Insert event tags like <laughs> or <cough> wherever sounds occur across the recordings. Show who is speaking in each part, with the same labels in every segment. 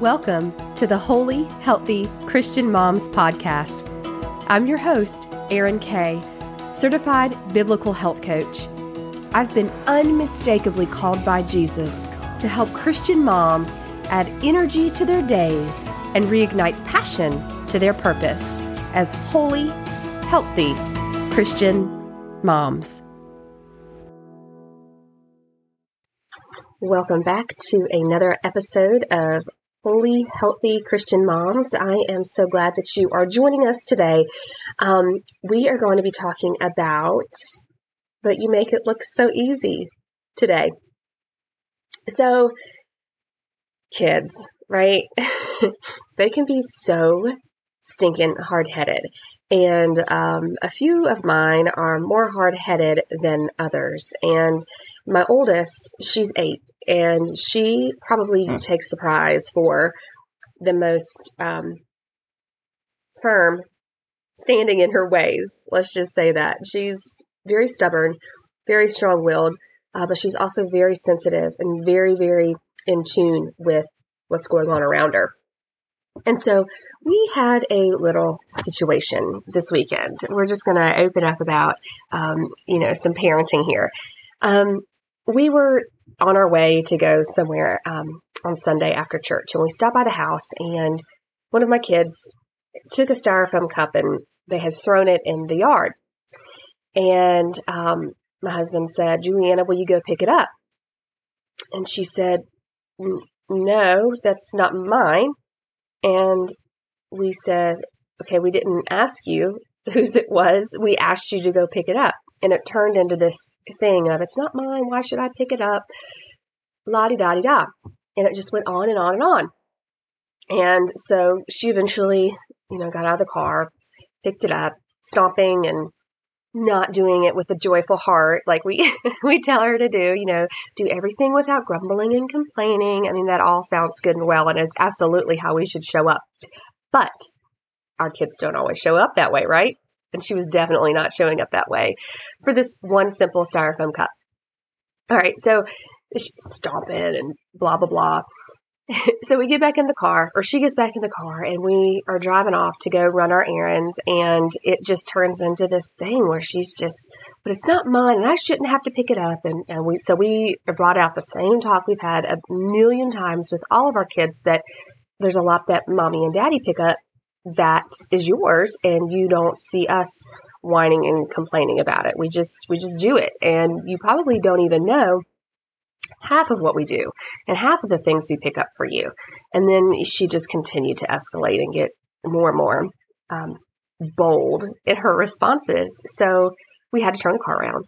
Speaker 1: Welcome to the Holy, Healthy Christian Moms Podcast. I'm your host, Erin Kay, certified biblical health coach. I've been unmistakably called by Jesus to help Christian moms add energy to their days and reignite passion to their purpose as holy, healthy Christian moms. Welcome back to another episode of Holy, Healthy Christian Moms. I am so glad that you are joining us today. Um, we are going to be talking about, but you make it look so easy today. So, kids, right? <laughs> they can be so stinking hard headed. And um, a few of mine are more hard headed than others. And my oldest, she's eight, and she probably hmm. takes the prize for the most um, firm standing in her ways. Let's just say that. She's very stubborn, very strong willed, uh, but she's also very sensitive and very, very in tune with what's going on around her. And so we had a little situation this weekend. We're just going to open up about, um, you know, some parenting here. Um, we were on our way to go somewhere um, on Sunday after church, and we stopped by the house, and one of my kids took a styrofoam cup and they had thrown it in the yard. And um, my husband said, Juliana, will you go pick it up? And she said, No, that's not mine. And we said, okay, we didn't ask you <laughs> whose it was. We asked you to go pick it up. And it turned into this thing of, it's not mine. Why should I pick it up? La di da di da. And it just went on and on and on. And so she eventually, you know, got out of the car, picked it up, stomping and not doing it with a joyful heart like we <laughs> we tell her to do you know do everything without grumbling and complaining i mean that all sounds good and well and is absolutely how we should show up but our kids don't always show up that way right and she was definitely not showing up that way for this one simple styrofoam cup all right so she's stomping and blah blah blah <laughs> so we get back in the car, or she gets back in the car, and we are driving off to go run our errands. And it just turns into this thing where she's just, but it's not mine, and I shouldn't have to pick it up. And, and we, so we brought out the same talk we've had a million times with all of our kids that there's a lot that mommy and daddy pick up that is yours, and you don't see us whining and complaining about it. We just, we just do it. And you probably don't even know half of what we do and half of the things we pick up for you. And then she just continued to escalate and get more and more um, bold in her responses. So we had to turn the car around.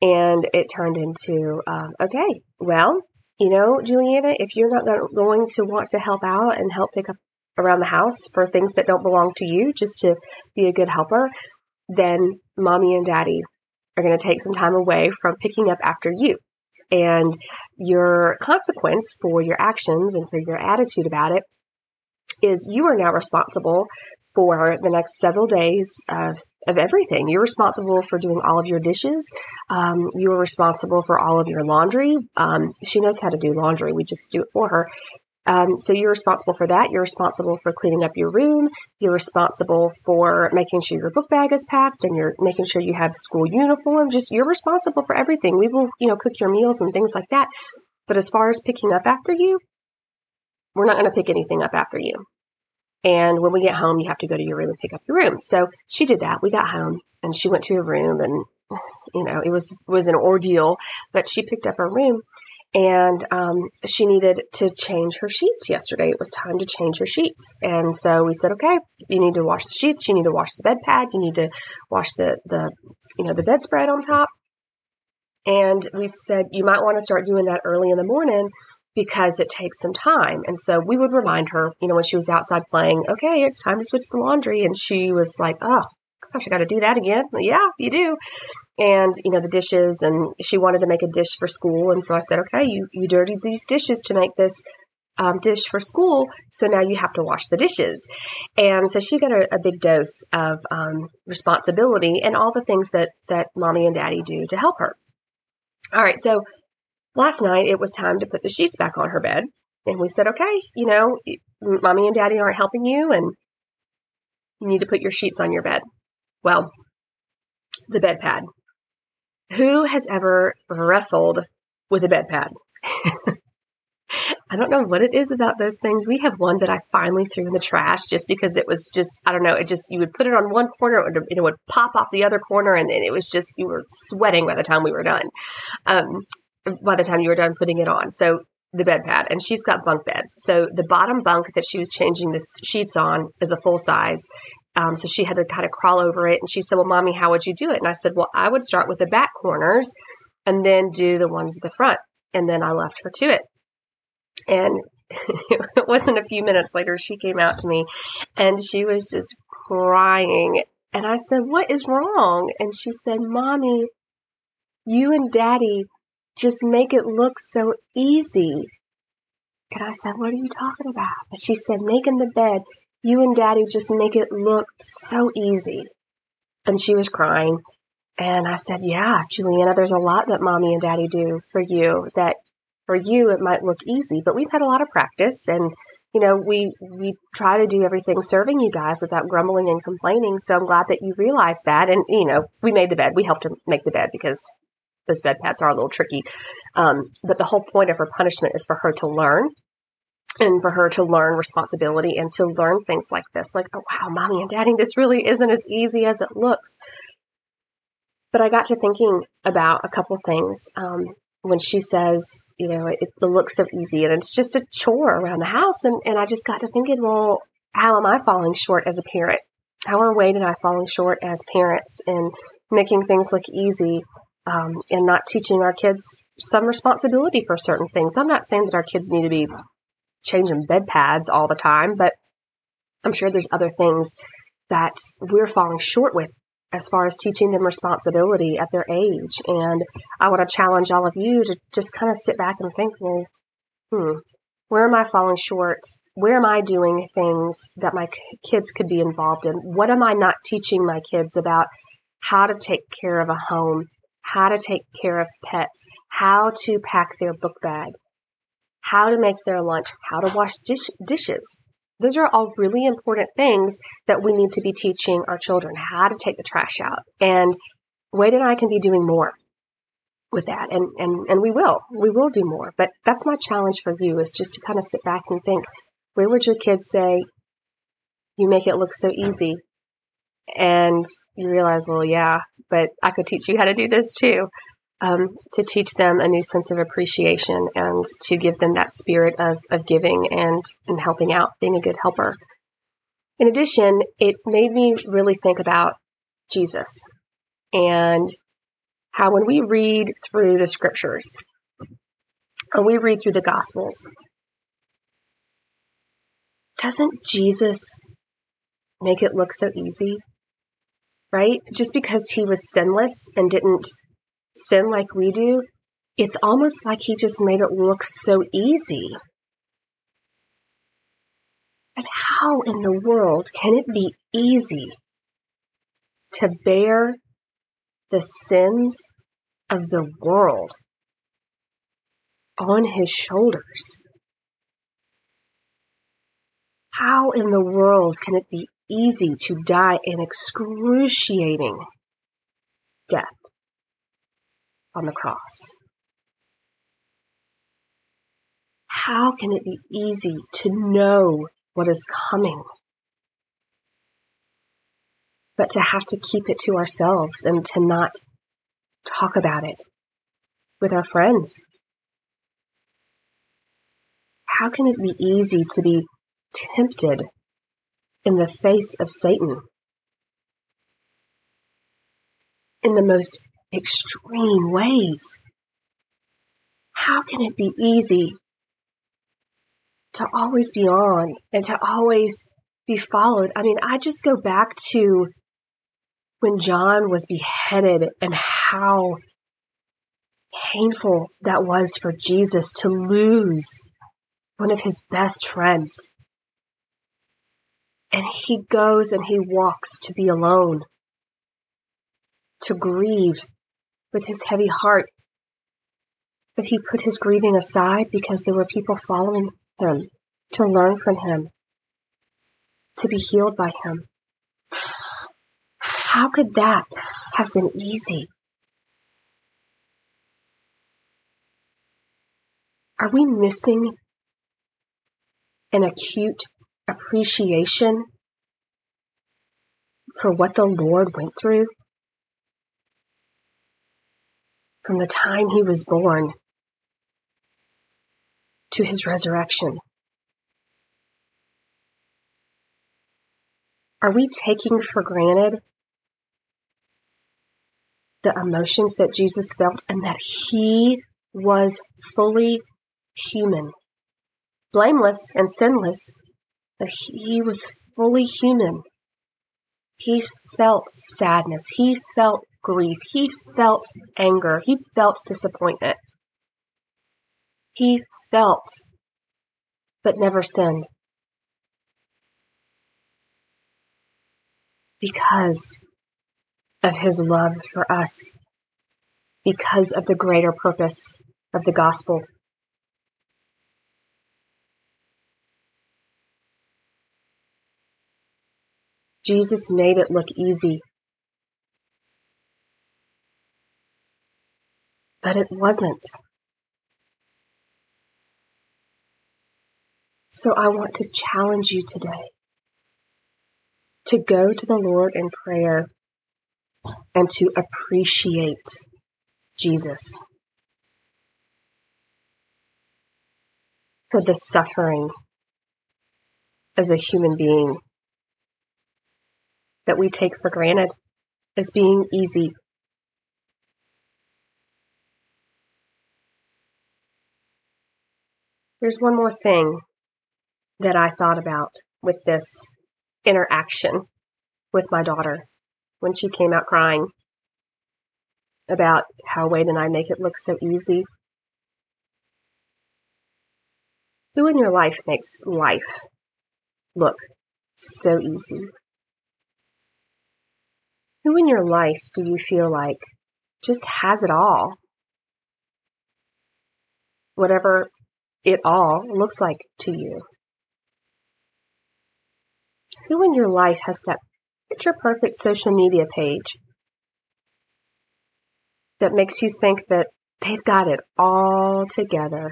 Speaker 1: And it turned into, um, okay, well, you know, Juliana, if you're not going to want to help out and help pick up around the house for things that don't belong to you, just to be a good helper, then mommy and daddy are going to take some time away from picking up after you. And your consequence for your actions and for your attitude about it is you are now responsible for the next several days of, of everything. You're responsible for doing all of your dishes. Um, you are responsible for all of your laundry. Um, she knows how to do laundry. We just do it for her. Um, so you're responsible for that. You're responsible for cleaning up your room. You're responsible for making sure your book bag is packed and you're making sure you have school uniform. Just you're responsible for everything. We will, you know, cook your meals and things like that. But as far as picking up after you, we're not going to pick anything up after you. And when we get home, you have to go to your room and pick up your room. So she did that. We got home and she went to her room and, <sighs> you know, it was, was an ordeal, but she picked up her room and um, she needed to change her sheets yesterday. It was time to change her sheets, and so we said, "Okay, you need to wash the sheets. You need to wash the bed pad. You need to wash the the you know the bedspread on top." And we said you might want to start doing that early in the morning because it takes some time. And so we would remind her, you know, when she was outside playing, "Okay, it's time to switch the laundry," and she was like, "Oh, gosh, I got to do that again. Yeah, you do. And, you know, the dishes, and she wanted to make a dish for school. And so I said, okay, you, you dirtied these dishes to make this um, dish for school. So now you have to wash the dishes. And so she got a, a big dose of um, responsibility and all the things that, that mommy and daddy do to help her. All right. So last night it was time to put the sheets back on her bed. And we said, okay, you know, mommy and daddy aren't helping you and you need to put your sheets on your bed. Well, the bed pad. Who has ever wrestled with a bed pad? <laughs> I don't know what it is about those things. We have one that I finally threw in the trash just because it was just, I don't know, it just, you would put it on one corner and it would pop off the other corner and then it was just, you were sweating by the time we were done. Um, by the time you were done putting it on. So the bed pad and she's got bunk beds. So the bottom bunk that she was changing the sheets on is a full size. Um, so she had to kind of crawl over it. And she said, Well, mommy, how would you do it? And I said, Well, I would start with the back corners and then do the ones at the front. And then I left her to it. And <laughs> it wasn't a few minutes later, she came out to me and she was just crying. And I said, What is wrong? And she said, Mommy, you and daddy just make it look so easy. And I said, What are you talking about? And she said, Making the bed, you and daddy just make it look so easy. And she was crying. And I said, Yeah, Juliana, there's a lot that mommy and daddy do for you that for you it might look easy, but we've had a lot of practice and you know, we we try to do everything serving you guys without grumbling and complaining. So I'm glad that you realized that. And you know, we made the bed. We helped her make the bed because those bed pads are a little tricky. Um, but the whole point of her punishment is for her to learn and for her to learn responsibility and to learn things like this like, oh, wow, mommy and daddy, this really isn't as easy as it looks. But I got to thinking about a couple things um, when she says, you know, it, it, looks so easy and it's just a chore around the house. And, and I just got to thinking, well, how am I falling short as a parent? How are Wade and I falling short as parents in making things look easy um, and not teaching our kids some responsibility for certain things. I'm not saying that our kids need to be changing bed pads all the time, but I'm sure there's other things that we're falling short with as far as teaching them responsibility at their age. And I want to challenge all of you to just kind of sit back and think, well, hmm, where am I falling short? Where am I doing things that my kids could be involved in? What am I not teaching my kids about how to take care of a home? how to take care of pets, how to pack their book bag, how to make their lunch, how to wash dish- dishes. Those are all really important things that we need to be teaching our children how to take the trash out. And Wade and I can be doing more with that. And, and, and we will, we will do more. But that's my challenge for you is just to kind of sit back and think, where would your kids say, you make it look so easy? And you realize, well, yeah, but I could teach you how to do this too. Um, to teach them a new sense of appreciation and to give them that spirit of, of giving and, and helping out, being a good helper. In addition, it made me really think about Jesus and how when we read through the scriptures and we read through the gospels, doesn't Jesus make it look so easy? right? Just because he was sinless and didn't sin like we do, it's almost like he just made it look so easy. But how in the world can it be easy to bear the sins of the world on his shoulders? How in the world can it be easy to die an excruciating death on the cross. How can it be easy to know what is coming? But to have to keep it to ourselves and to not talk about it with our friends. How can it be easy to be tempted in the face of Satan in the most extreme ways. How can it be easy to always be on and to always be followed? I mean, I just go back to when John was beheaded and how painful that was for Jesus to lose one of his best friends and he goes and he walks to be alone, to grieve with his heavy heart. But he put his grieving aside because there were people following him, to learn from him, to be healed by him. How could that have been easy? Are we missing an acute appreciation for what the Lord went through? From the time he was born to his resurrection. Are we taking for granted the emotions that Jesus felt and that he was fully human? Blameless and sinless, but he was fully human. He felt sadness. He felt grief. He felt anger. He felt disappointment. He felt, but never sinned. Because of his love for us, because of the greater purpose of the gospel. Jesus made it look easy. But it wasn't. So I want to challenge you today to go to the Lord in prayer and to appreciate Jesus for the suffering as a human being that we take for granted as being easy. There's one more thing that I thought about with this interaction with my daughter when she came out crying about how Wade and I make it look so easy. Who in your life makes life look so easy? Who in your life do you feel like just has it all? Whatever it all looks like to you. Who in your life has that picture perfect social media page that makes you think that they've got it all together?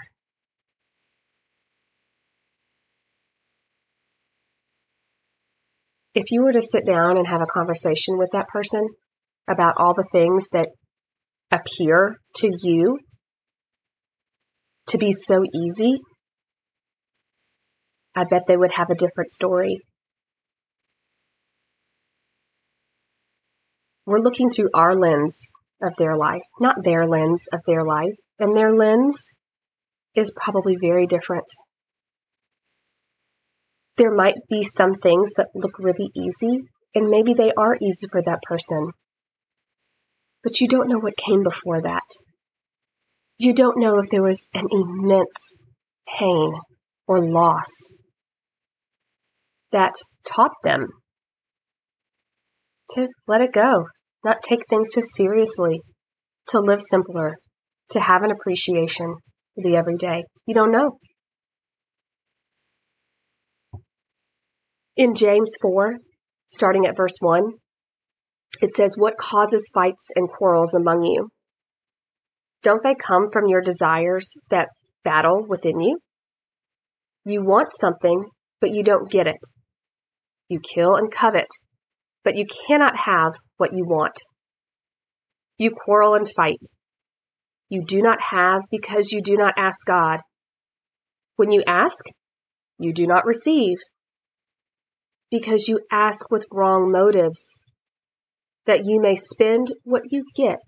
Speaker 1: If you were to sit down and have a conversation with that person about all the things that appear to you to be so easy, I bet they would have a different story. We're looking through our lens of their life, not their lens of their life. And their lens is probably very different. There might be some things that look really easy, and maybe they are easy for that person. But you don't know what came before that. You don't know if there was an immense pain or loss that taught them to let it go, not take things so seriously, to live simpler, to have an appreciation for the everyday. You don't know. In James 4, starting at verse 1, it says, What causes fights and quarrels among you? Don't they come from your desires that battle within you? You want something, but you don't get it. You kill and covet, but you cannot have what you want. You quarrel and fight. You do not have because you do not ask God. When you ask, you do not receive because you ask with wrong motives, that you may spend what you get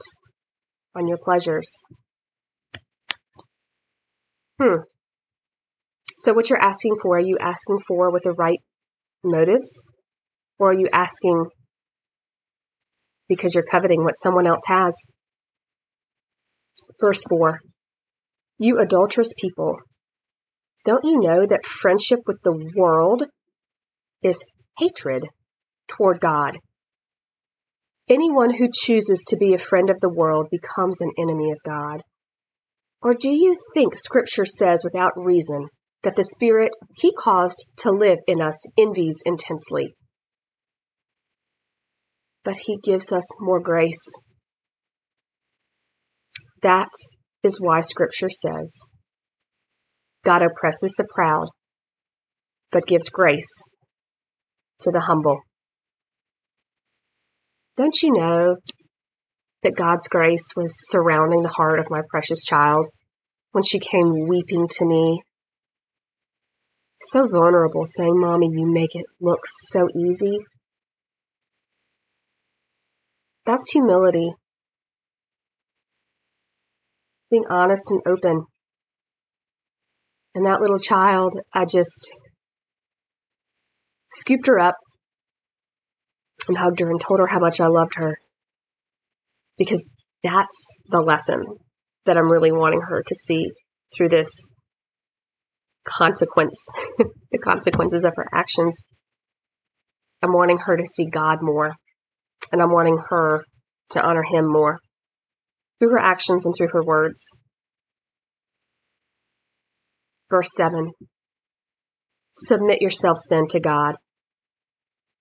Speaker 1: on your pleasures. Hmm. So, what you're asking for, are you asking for with the right motives? Or are you asking because you're coveting what someone else has? Verse 4 You adulterous people, don't you know that friendship with the world is hatred toward God. Anyone who chooses to be a friend of the world becomes an enemy of God. Or do you think Scripture says without reason, that the Spirit He caused to live in us envies intensely. But He gives us more grace. That is why Scripture says God oppresses the proud, but gives grace to the humble. Don't you know that God's grace was surrounding the heart of my precious child when she came weeping to me? So vulnerable, saying, Mommy, you make it look so easy. That's humility. Being honest and open. And that little child, I just scooped her up and hugged her and told her how much I loved her. Because that's the lesson that I'm really wanting her to see through this consequence, <laughs> the consequences of her actions. I'm wanting her to see God more, and I'm wanting her to honor Him more through her actions and through her words. Verse 7 Submit yourselves then to God.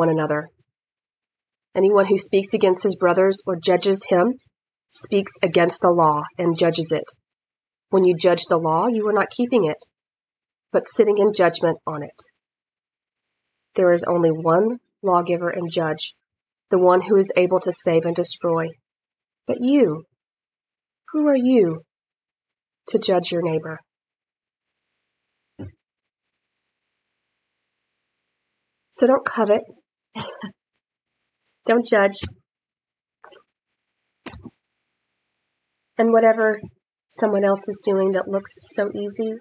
Speaker 1: one another. Anyone who speaks against his brothers or judges him speaks against the law and judges it. When you judge the law, you are not keeping it, but sitting in judgment on it. There is only one lawgiver and judge, the one who is able to save and destroy. But you, who are you to judge your neighbor? So don't covet. Don't judge. And whatever someone else is doing that looks so easy,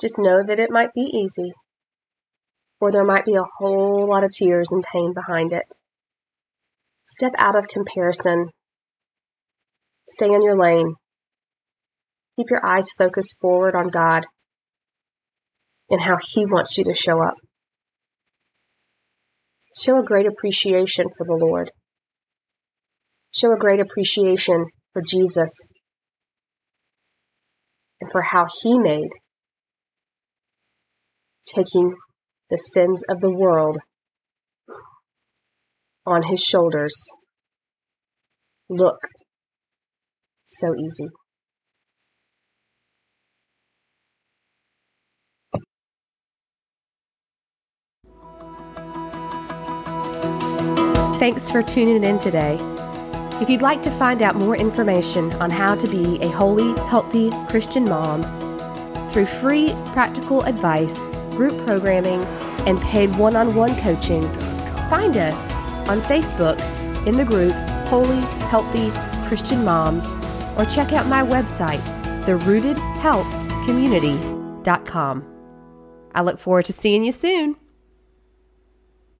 Speaker 1: just know that it might be easy, or there might be a whole lot of tears and pain behind it. Step out of comparison. Stay in your lane. Keep your eyes focused forward on God and how He wants you to show up. Show a great appreciation for the Lord. Show a great appreciation for Jesus and for how he made taking the sins of the world on his shoulders look so easy. Thanks for tuning in today. If you'd like to find out more information on how to be a holy, healthy Christian mom through free practical advice, group programming, and paid one on one coaching, find us on Facebook in the group Holy, Healthy Christian Moms or check out my website, therootedhealthcommunity.com. I look forward to seeing you soon.